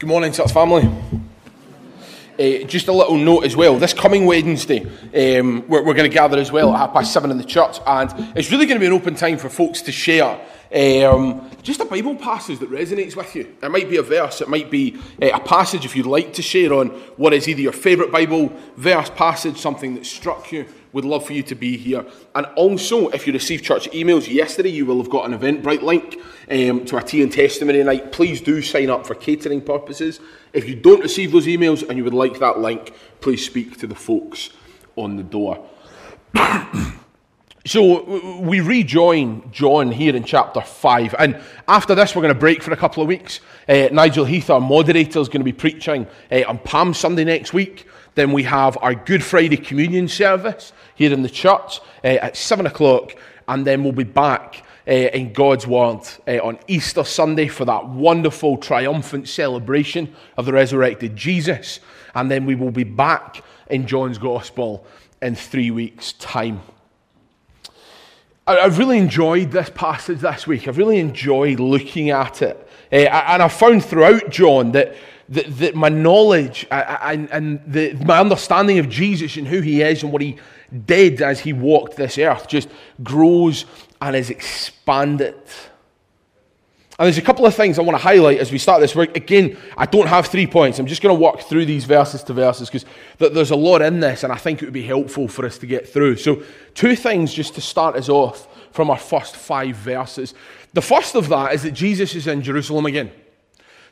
Good morning, Church family. Uh, just a little note as well. This coming Wednesday, um, we're, we're going to gather as well at half past seven in the church, and it's really going to be an open time for folks to share um, just a Bible passage that resonates with you. It might be a verse, it might be uh, a passage if you'd like to share on what is either your favourite Bible verse, passage, something that struck you. Would love for you to be here. And also, if you received church emails yesterday, you will have got an Eventbrite link um, to our tea and testimony night. Please do sign up for catering purposes. If you don't receive those emails and you would like that link, please speak to the folks on the door. So we rejoin John here in chapter 5. And after this, we're going to break for a couple of weeks. Uh, Nigel Heath, our moderator, is going to be preaching uh, on Palm Sunday next week. Then we have our Good Friday communion service here in the church uh, at 7 o'clock. And then we'll be back uh, in God's Word uh, on Easter Sunday for that wonderful, triumphant celebration of the resurrected Jesus. And then we will be back in John's Gospel in three weeks' time. I've really enjoyed this passage this week. I've really enjoyed looking at it. Uh, and I've found throughout John that, that, that my knowledge and, and the, my understanding of Jesus and who he is and what he did as he walked this earth just grows and is expanded. And there's a couple of things I want to highlight as we start this work. Again, I don't have three points. I'm just going to walk through these verses to verses because there's a lot in this, and I think it would be helpful for us to get through. So, two things just to start us off from our first five verses. The first of that is that Jesus is in Jerusalem again.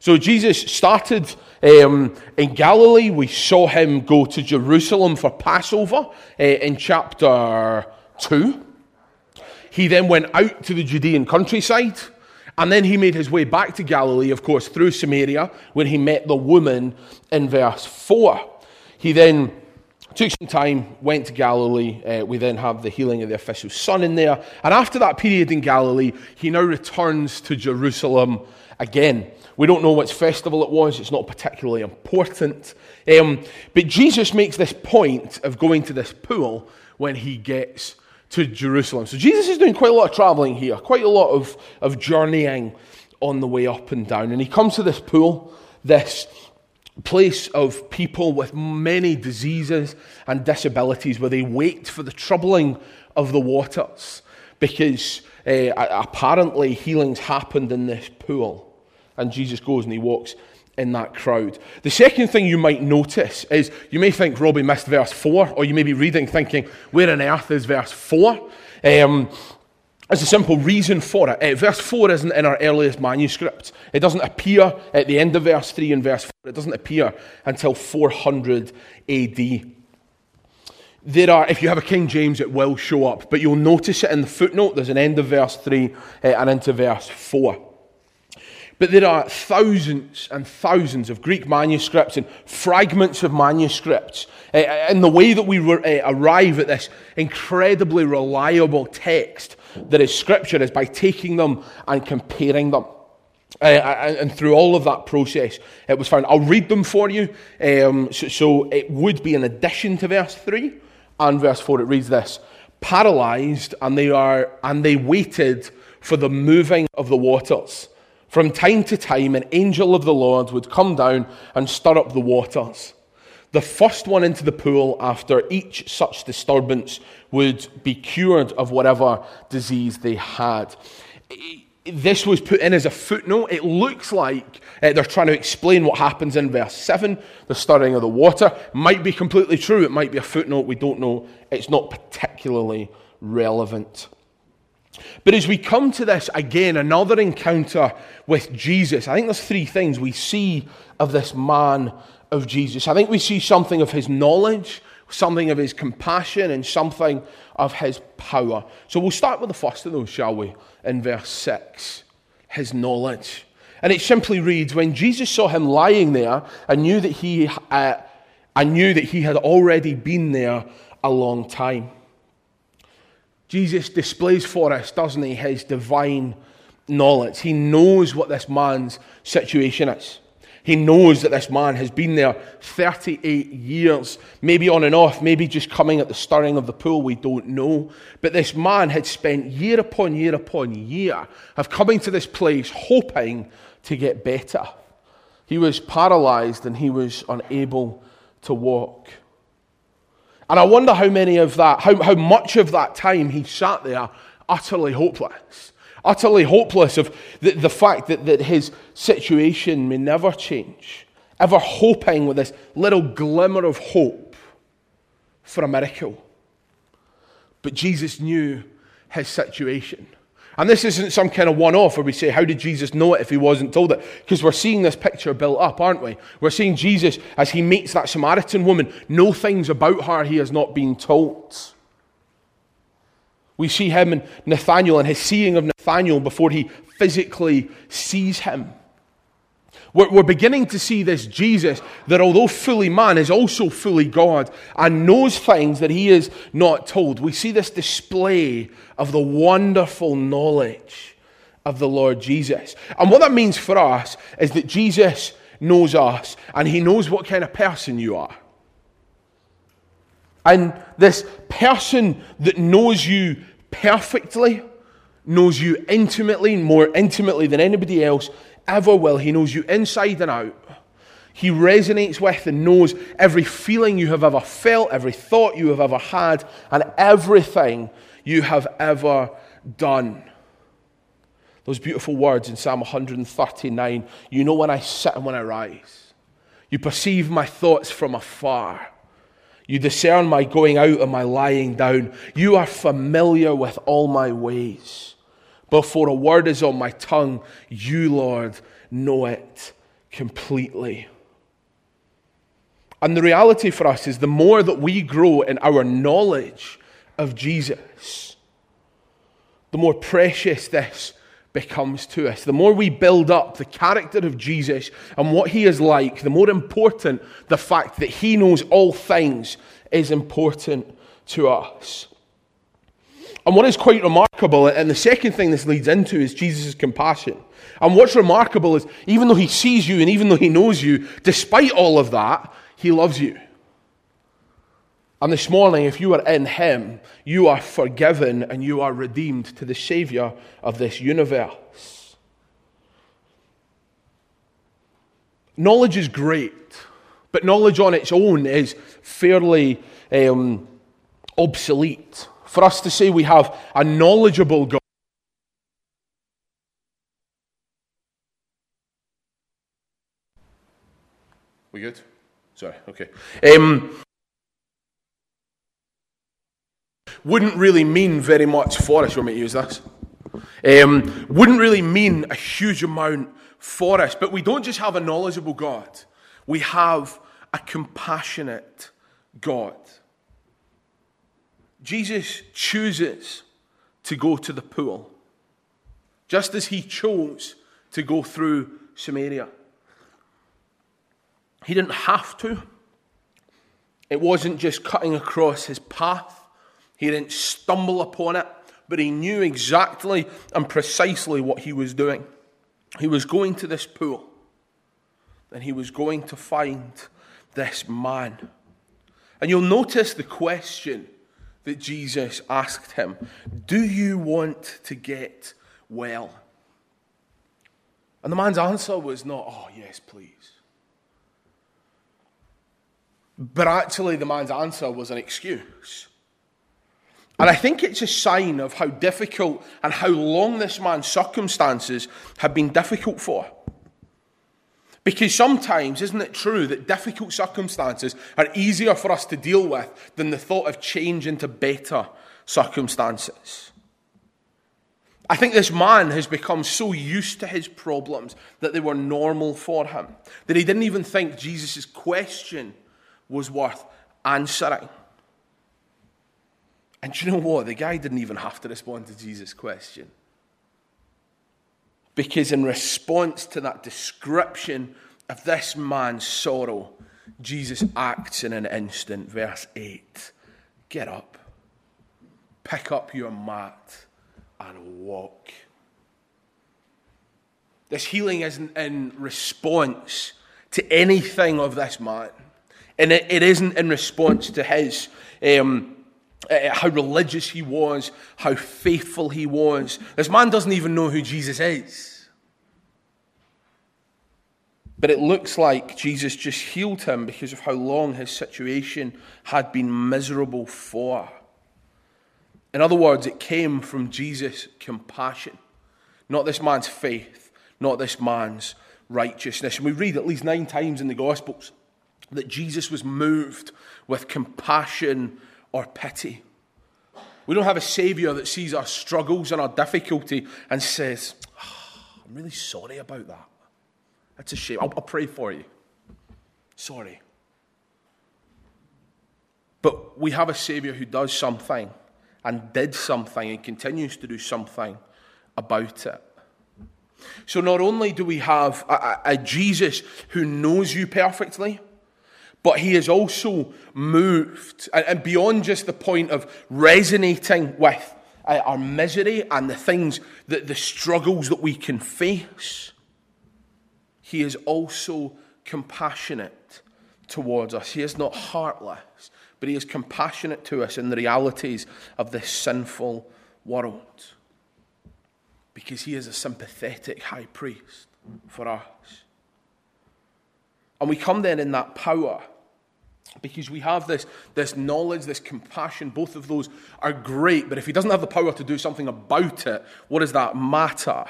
So, Jesus started um, in Galilee. We saw him go to Jerusalem for Passover uh, in chapter 2. He then went out to the Judean countryside. And then he made his way back to Galilee, of course, through Samaria, when he met the woman in verse 4. He then took some time, went to Galilee. Uh, we then have the healing of the official's son in there. And after that period in Galilee, he now returns to Jerusalem again. We don't know which festival it was, it's not particularly important. Um, but Jesus makes this point of going to this pool when he gets to Jerusalem. So Jesus is doing quite a lot of traveling here, quite a lot of, of journeying on the way up and down. And he comes to this pool, this place of people with many diseases and disabilities where they wait for the troubling of the waters because uh, apparently healings happened in this pool. And Jesus goes and he walks in that crowd. The second thing you might notice is you may think Robbie missed verse 4, or you may be reading thinking, where on earth is verse 4? Um, there's a simple reason for it. Uh, verse 4 isn't in our earliest manuscript. It doesn't appear at the end of verse 3 and verse 4. It doesn't appear until 400 AD. There are, if you have a King James, it will show up, but you'll notice it in the footnote. There's an end of verse 3 uh, and into verse 4. But there are thousands and thousands of Greek manuscripts and fragments of manuscripts. Uh, in the way that we uh, arrive at this incredibly reliable text that is Scripture is by taking them and comparing them. Uh, and through all of that process, it was found. I'll read them for you. Um, so, so it would be in addition to verse 3 and verse 4. It reads this Paralyzed, and they, are, and they waited for the moving of the waters. From time to time, an angel of the Lord would come down and stir up the waters. The first one into the pool after each such disturbance would be cured of whatever disease they had. This was put in as a footnote. It looks like uh, they're trying to explain what happens in verse 7, the stirring of the water. Might be completely true, it might be a footnote, we don't know. It's not particularly relevant. But as we come to this again, another encounter with Jesus, I think there's three things we see of this man of Jesus. I think we see something of his knowledge, something of his compassion, and something of his power. So we'll start with the first of those, shall we? In verse 6 his knowledge. And it simply reads When Jesus saw him lying there, I knew that he, uh, I knew that he had already been there a long time. Jesus displays for us, doesn't he, his divine knowledge. He knows what this man's situation is. He knows that this man has been there 38 years, maybe on and off, maybe just coming at the stirring of the pool, we don't know. But this man had spent year upon year upon year of coming to this place hoping to get better. He was paralyzed and he was unable to walk. And I wonder how many of that, how, how much of that time he sat there utterly hopeless. Utterly hopeless of the, the fact that, that his situation may never change. Ever hoping with this little glimmer of hope for a miracle. But Jesus knew his situation. And this isn't some kind of one off where we say, How did Jesus know it if he wasn't told it? Because we're seeing this picture built up, aren't we? We're seeing Jesus as he meets that Samaritan woman know things about her he has not been told. We see him and Nathaniel and his seeing of Nathaniel before he physically sees him. We're, we're beginning to see this Jesus that, although fully man, is also fully God and knows things that he is not told. We see this display of the wonderful knowledge of the Lord Jesus. And what that means for us is that Jesus knows us and he knows what kind of person you are. And this person that knows you perfectly, knows you intimately, more intimately than anybody else, ever will. He knows you inside and out. He resonates with and knows every feeling you have ever felt, every thought you have ever had, and everything you have ever done. Those beautiful words in Psalm 139 You know when I sit and when I rise. You perceive my thoughts from afar. You discern my going out and my lying down. You are familiar with all my ways. Before a word is on my tongue, you, Lord, know it completely. And the reality for us is the more that we grow in our knowledge of Jesus, the more precious this becomes to us. The more we build up the character of Jesus and what he is like, the more important the fact that he knows all things is important to us. And what is quite remarkable, and the second thing this leads into, is Jesus' compassion. And what's remarkable is even though he sees you and even though he knows you, despite all of that, he loves you. And this morning, if you are in him, you are forgiven and you are redeemed to the Savior of this universe. Knowledge is great, but knowledge on its own is fairly um, obsolete for us to say we have a knowledgeable God. We good? Sorry, okay. Um, wouldn't really mean very much for us. You want me to use this? Um, wouldn't really mean a huge amount for us. But we don't just have a knowledgeable God, we have a compassionate God. Jesus chooses to go to the pool, just as he chose to go through Samaria. He didn't have to. It wasn't just cutting across his path. He didn't stumble upon it, but he knew exactly and precisely what he was doing. He was going to this pool, and he was going to find this man. And you'll notice the question that Jesus asked him, Do you want to get well? And the man's answer was not, Oh, yes, please. But actually, the man's answer was an excuse. And I think it's a sign of how difficult and how long this man's circumstances have been difficult for. Because sometimes, isn't it true that difficult circumstances are easier for us to deal with than the thought of change into better circumstances? I think this man has become so used to his problems that they were normal for him, that he didn't even think Jesus' question was worth answering. And you know what? The guy didn't even have to respond to Jesus' question. Because in response to that description of this man's sorrow, Jesus acts in an instant. Verse 8 Get up, pick up your mat, and walk. This healing isn't in response to anything of this man. And it, it isn't in response to his um, uh, how religious he was, how faithful he was. This man doesn't even know who Jesus is. But it looks like Jesus just healed him because of how long his situation had been miserable for. In other words, it came from Jesus' compassion, not this man's faith, not this man's righteousness. And we read at least nine times in the Gospels that Jesus was moved with compassion or pity. We don't have a Savior that sees our struggles and our difficulty and says, oh, I'm really sorry about that. That's a shame. I'll, I'll pray for you. Sorry. But we have a Savior who does something and did something and continues to do something about it. So not only do we have a, a, a, Jesus who knows you perfectly, but he is also moved, and, beyond just the point of resonating with uh, our misery and the things, that the struggles that we can face, he is also compassionate towards us. He is not heartless, but He is compassionate to us in the realities of this sinful world. Because He is a sympathetic high priest for us. And we come then in that power because we have this, this knowledge, this compassion. Both of those are great, but if He doesn't have the power to do something about it, what does that matter?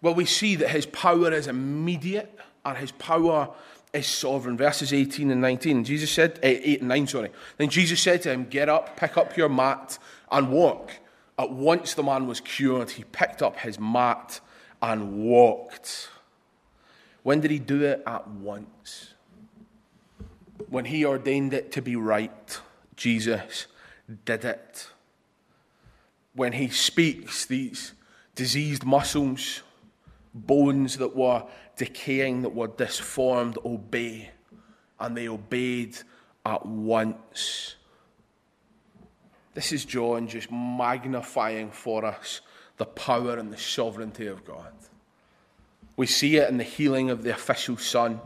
Well, we see that his power is immediate and his power is sovereign. Verses 18 and 19. Jesus said, eh, 8 and 9, sorry. Then Jesus said to him, Get up, pick up your mat, and walk. At once the man was cured. He picked up his mat and walked. When did he do it? At once. When he ordained it to be right, Jesus did it. When he speaks, these diseased muscles bones that were decaying, that were disformed, obey. And they obeyed at once. This is John just magnifying for us the power and the sovereignty of God. We see it in the healing of the official son.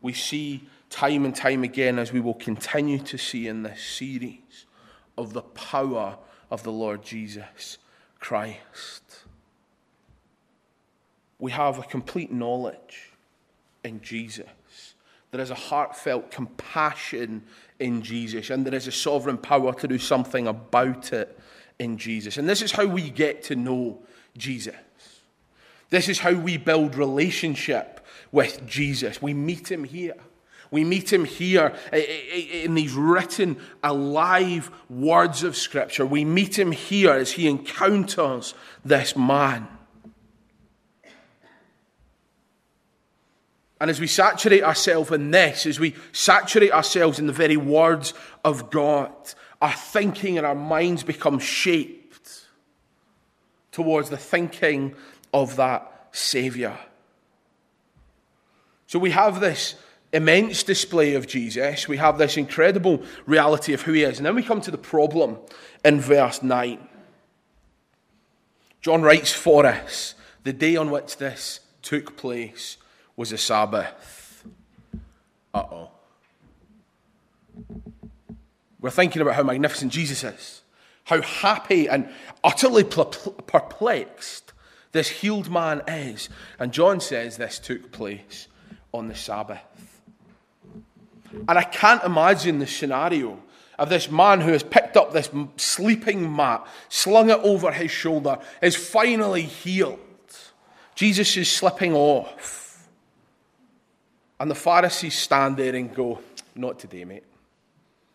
We see time and time again, as we will continue to see in this series, of the power of the Lord Jesus Christ we have a complete knowledge in Jesus. There is a heartfelt compassion in Jesus, and there is a sovereign power to do something about it in Jesus. And this is how we get to know Jesus. This is how we build relationship with Jesus. We meet him here. We meet him here in these written, alive words of Scripture. We meet him here as he encounters this man. And as we saturate ourselves in this, as we saturate ourselves in the very words of God, our thinking and our minds become shaped towards the thinking of that Saviour. So we have this immense display of Jesus. We have this incredible reality of who he is. And then we come to the problem in verse 9. John writes for us the day on which this took place was a Sabbath. Uh oh. We're thinking about how magnificent Jesus is, how happy and utterly perplexed this healed man is. And John says this took place on the Sabbath. And I can't imagine the scenario of this man who has picked up this sleeping mat, slung it over his shoulder, is finally healed. Jesus is slipping off. And the Pharisees stand there and go, Not today, mate.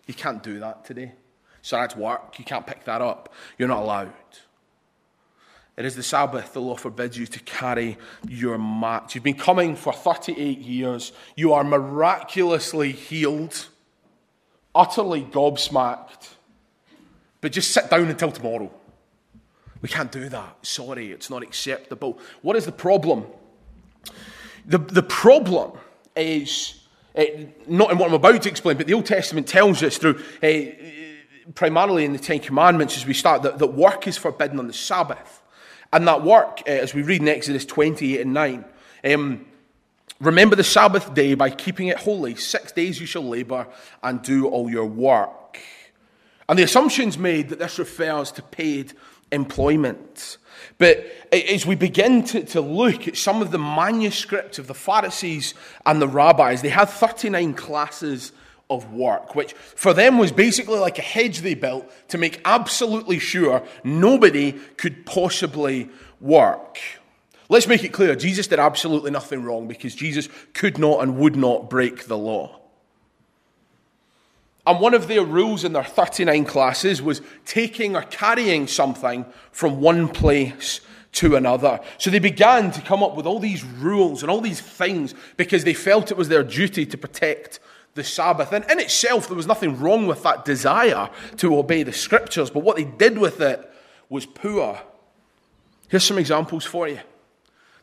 You can't do that today. So that's work. You can't pick that up. You're not allowed. It is the Sabbath. The law forbids you to carry your mat. You've been coming for 38 years. You are miraculously healed, utterly gobsmacked. But just sit down until tomorrow. We can't do that. Sorry, it's not acceptable. What is the problem? The, the problem is uh, not in what I'm about to explain, but the Old Testament tells us through, uh, primarily in the Ten Commandments as we start, that, that work is forbidden on the Sabbath. And that work, uh, as we read in Exodus 28 and 9, um, remember the Sabbath day by keeping it holy. Six days you shall labor and do all your work. And the assumption's made that this refers to paid employment. But as we begin to, to look at some of the manuscripts of the Pharisees and the rabbis, they had 39 classes of work, which for them was basically like a hedge they built to make absolutely sure nobody could possibly work. Let's make it clear Jesus did absolutely nothing wrong because Jesus could not and would not break the law. And one of their rules in their 39 classes was taking or carrying something from one place to another. So they began to come up with all these rules and all these things because they felt it was their duty to protect the Sabbath. And in itself, there was nothing wrong with that desire to obey the scriptures, but what they did with it was poor. Here's some examples for you.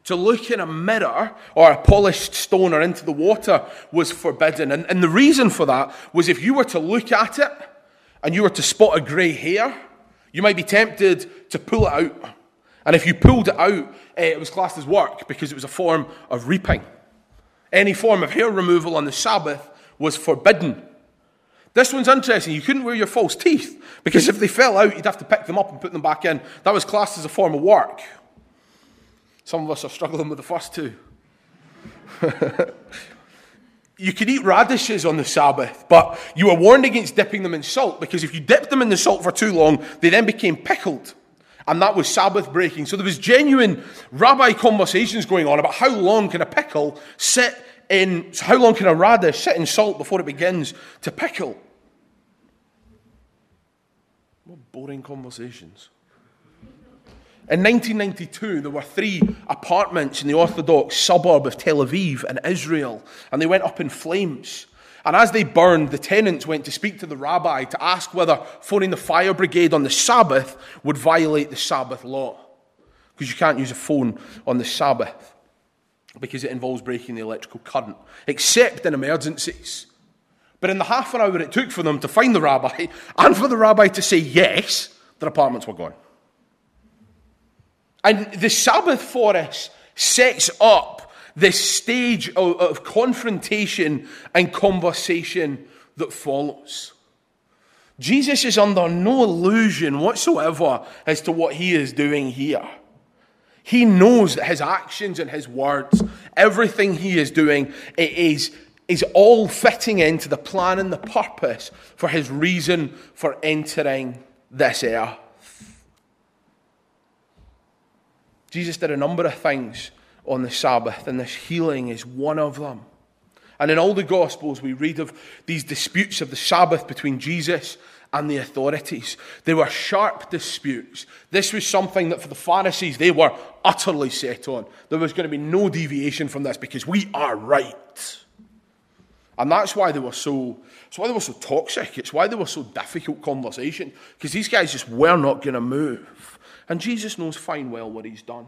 To look in a mirror or a polished stone or into the water was forbidden. And, and the reason for that was if you were to look at it and you were to spot a grey hair, you might be tempted to pull it out. And if you pulled it out, eh, it was classed as work because it was a form of reaping. Any form of hair removal on the Sabbath was forbidden. This one's interesting. You couldn't wear your false teeth because if they fell out, you'd have to pick them up and put them back in. That was classed as a form of work. Some of us are struggling with the first two. you could eat radishes on the Sabbath, but you were warned against dipping them in salt because if you dipped them in the salt for too long, they then became pickled. And that was Sabbath breaking. So there was genuine rabbi conversations going on about how long can a pickle sit in, how long can a radish sit in salt before it begins to pickle? What boring conversations. In 1992, there were three apartments in the Orthodox suburb of Tel Aviv in Israel, and they went up in flames. And as they burned, the tenants went to speak to the rabbi to ask whether phoning the fire brigade on the Sabbath would violate the Sabbath law. Because you can't use a phone on the Sabbath, because it involves breaking the electrical current, except in emergencies. But in the half an hour it took for them to find the rabbi, and for the rabbi to say yes, their apartments were gone. And the Sabbath for us sets up this stage of, of confrontation and conversation that follows. Jesus is under no illusion whatsoever as to what he is doing here. He knows that his actions and his words, everything he is doing, is, is all fitting into the plan and the purpose for his reason for entering this earth. Jesus did a number of things on the Sabbath, and this healing is one of them. And in all the Gospels, we read of these disputes of the Sabbath between Jesus and the authorities. They were sharp disputes. This was something that for the Pharisees, they were utterly set on. There was going to be no deviation from this because we are right. And that's why they were so, that's why they were so toxic. It's why they were so difficult conversation because these guys just were not going to move. And Jesus knows fine well what he's done.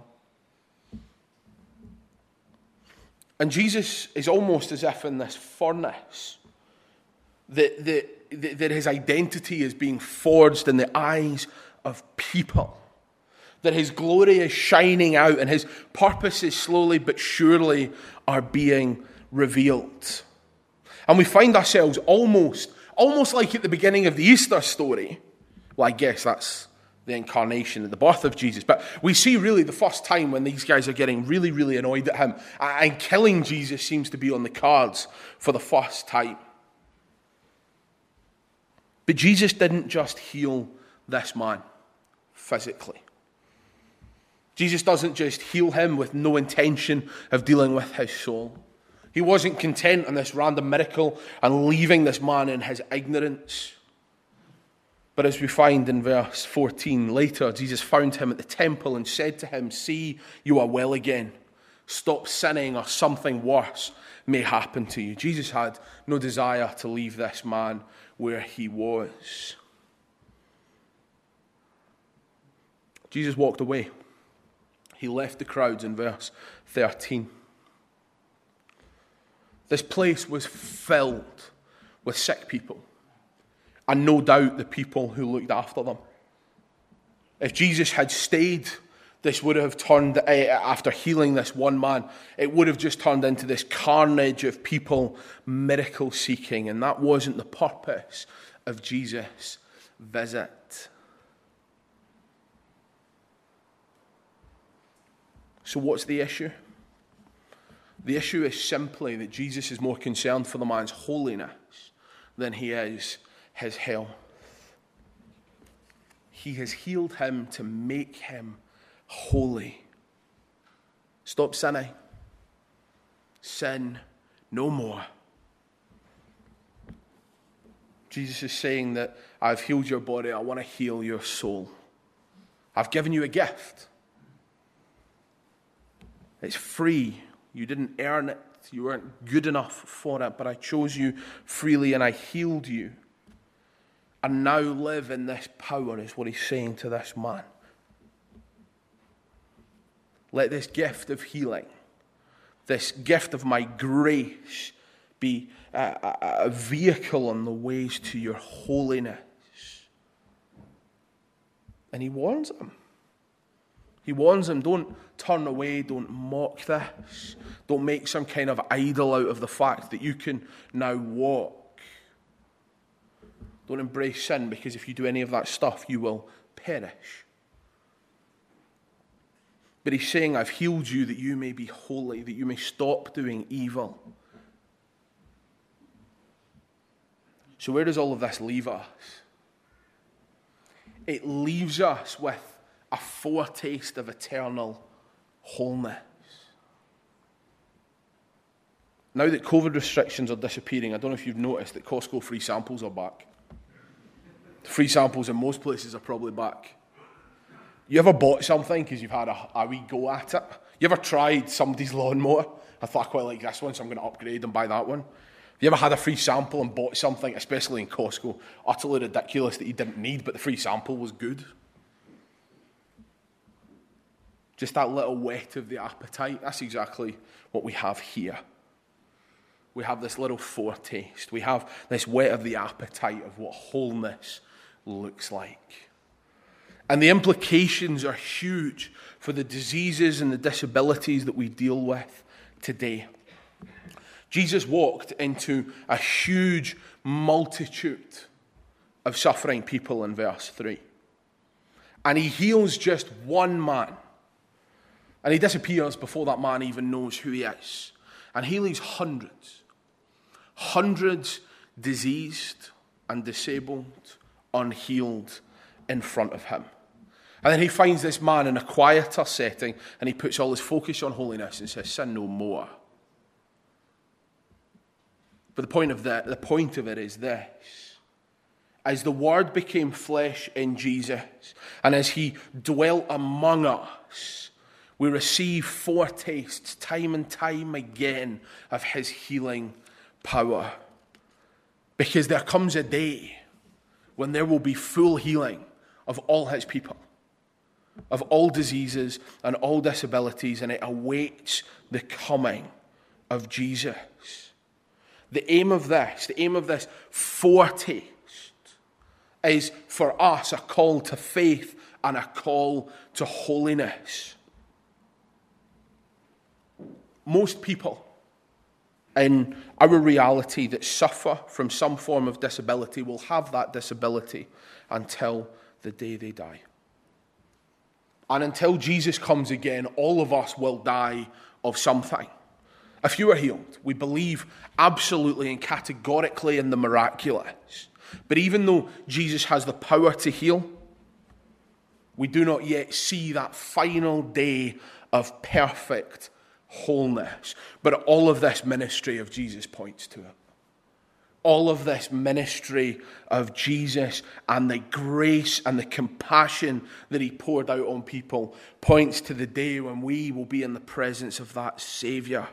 And Jesus is almost as if in this furnace that, that, that his identity is being forged in the eyes of people. That his glory is shining out and his purposes slowly but surely are being revealed. And we find ourselves almost, almost like at the beginning of the Easter story. Well, I guess that's the incarnation and the birth of Jesus. But we see really the first time when these guys are getting really, really annoyed at him, and killing Jesus seems to be on the cards for the first time. But Jesus didn't just heal this man physically. Jesus doesn't just heal him with no intention of dealing with his soul. He wasn't content on this random miracle and leaving this man in his ignorance. But as we find in verse 14, later Jesus found him at the temple and said to him, See, you are well again. Stop sinning, or something worse may happen to you. Jesus had no desire to leave this man where he was. Jesus walked away. He left the crowds in verse 13. This place was filled with sick people and no doubt the people who looked after them. If Jesus had stayed, this would have turned, eh, after healing this one man, it would have just turned into this carnage of people miracle seeking, and that wasn't the purpose of Jesus' visit. So, what's the issue? The issue is simply that Jesus is more concerned for the man's holiness than he is his health. He has healed him to make him holy. Stop sinning. Sin no more. Jesus is saying that I've healed your body, I want to heal your soul. I've given you a gift. It's free. You didn't earn it. You weren't good enough for it, but I chose you freely and I healed you. And now live in this power, is what he's saying to this man. Let this gift of healing, this gift of my grace, be a, a, vehicle on the ways to your holiness. And he warns them. He warns them don't turn away, don't mock this, don't make some kind of idol out of the fact that you can now walk. Don't embrace sin because if you do any of that stuff, you will perish. But he's saying, I've healed you that you may be holy, that you may stop doing evil. So, where does all of this leave us? It leaves us with a foretaste of eternal wholeness. Now that COVID restrictions are disappearing, I don't know if you've noticed that Costco free samples are back. Free samples in most places are probably back. You ever bought something because you've had a, a wee go at it? You ever tried somebody's lawnmower? I thought I quite like this one, so I'm going to upgrade and buy that one. Have you ever had a free sample and bought something, especially in Costco, utterly ridiculous that you didn't need, but the free sample was good? Just that little whet of the appetite. That's exactly what we have here. We have this little foretaste. We have this whet of the appetite of what wholeness looks like. And the implications are huge for the diseases and the disabilities that we deal with today. Jesus walked into a huge multitude of suffering people in verse 3. And he heals just one man. And he disappears before that man even knows who he is. And he leaves hundreds, hundreds diseased and disabled, unhealed in front of him. And then he finds this man in a quieter setting and he puts all his focus on holiness and says, Sin no more. But the point of that, the point of it is this. As the Word became flesh in Jesus, and as He dwelt among us, we receive foretastes time and time again of His healing power. Because there comes a day when there will be full healing of all His people, of all diseases and all disabilities, and it awaits the coming of Jesus. The aim of this, the aim of this foretaste, is for us a call to faith and a call to holiness. Most people in our reality that suffer from some form of disability will have that disability until the day they die. And until Jesus comes again, all of us will die of something. If you are healed, we believe absolutely and categorically in the miraculous. But even though Jesus has the power to heal, we do not yet see that final day of perfect wholeness. But all of this ministry of Jesus points to it. All of this ministry of Jesus and the grace and the compassion that he poured out on people points to the day when we will be in the presence of that Saviour.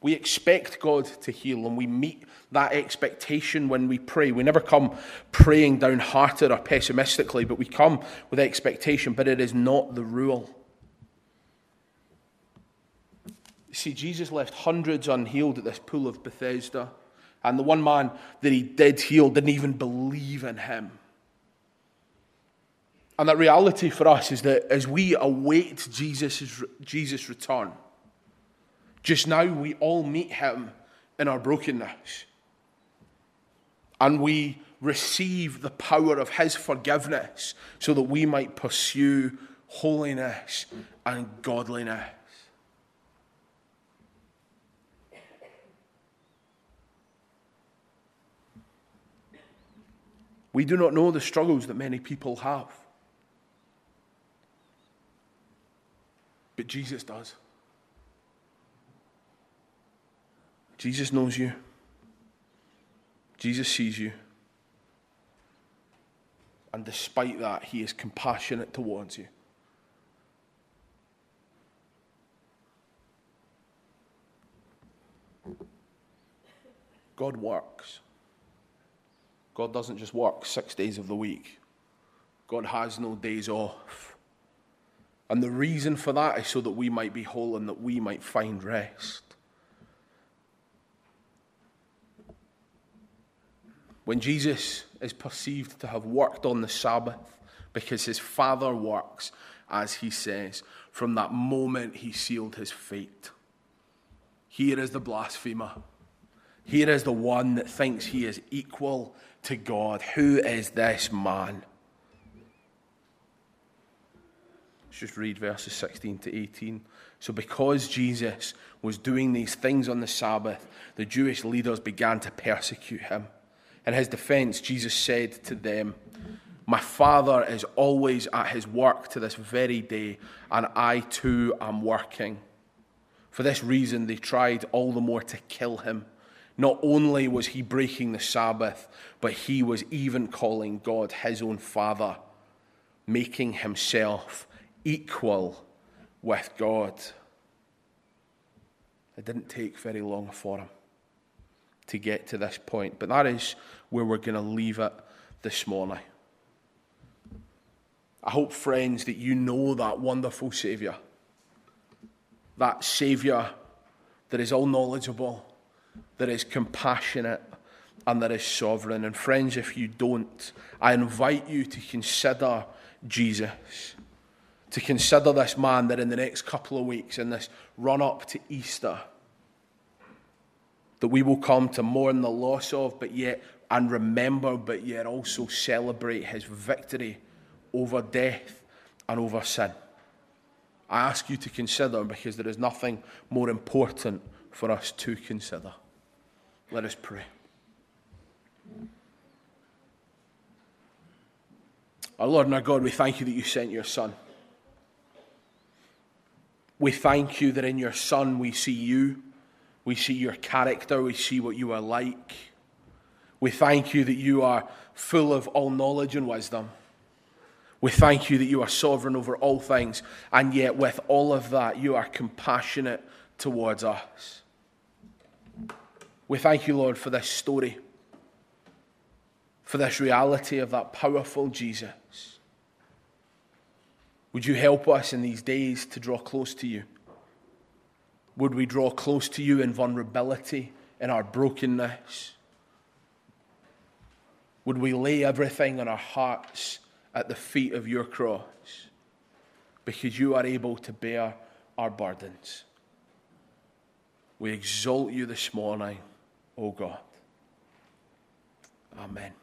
We expect God to heal, and we meet that expectation when we pray. We never come praying downhearted or pessimistically, but we come with expectation, but it is not the rule. See, Jesus left hundreds unhealed at this pool of Bethesda, and the one man that he did heal didn't even believe in him. And that reality for us is that as we await Jesus' Jesus' return, just now, we all meet him in our brokenness. And we receive the power of His forgiveness so that we might pursue holiness and godliness. We do not know the struggles that many people have. But Jesus does. Jesus knows you. Jesus sees you. And despite that, he is compassionate towards you. God works. God doesn't just work six days of the week, God has no days off. And the reason for that is so that we might be whole and that we might find rest. When Jesus is perceived to have worked on the Sabbath because his Father works, as he says, from that moment he sealed his fate. Here is the blasphemer. Here is the one that thinks he is equal to God. Who is this man? Let's just read verses 16 to 18. So, because Jesus was doing these things on the Sabbath, the Jewish leaders began to persecute him. In his defense, Jesus said to them, My Father is always at his work to this very day, and I too am working. For this reason, they tried all the more to kill him. Not only was he breaking the Sabbath, but he was even calling God his own Father, making himself equal with God. It didn't take very long for him to get to this point, but that is where we're going to leave it this morning. I hope, friends, that you know that wonderful Saviour, that Saviour that is all knowledgeable that is compassionate, and that is sovereign. And friends, if you don't, I invite you to consider Jesus. To consider this man that in the next couple of weeks, in this run up to Easter, that we will come to mourn the loss of, but yet, and remember, but yet also celebrate his victory over death and over sin. I ask you to consider because there is nothing more important for us to consider. Let us pray. Our Lord and our God, we thank you that you sent your Son. We thank you that in your Son we see you, we see your character, we see what you are like. We thank you that you are full of all knowledge and wisdom. We thank you that you are sovereign over all things, and yet with all of that, you are compassionate towards us. We thank you, Lord, for this story, for this reality of that powerful Jesus. Would you help us in these days to draw close to you? Would we draw close to you in vulnerability, in our brokenness? Would we lay everything in our hearts at the feet of your cross because you are able to bear our burdens? We exalt you this morning. oh Gott. Amen.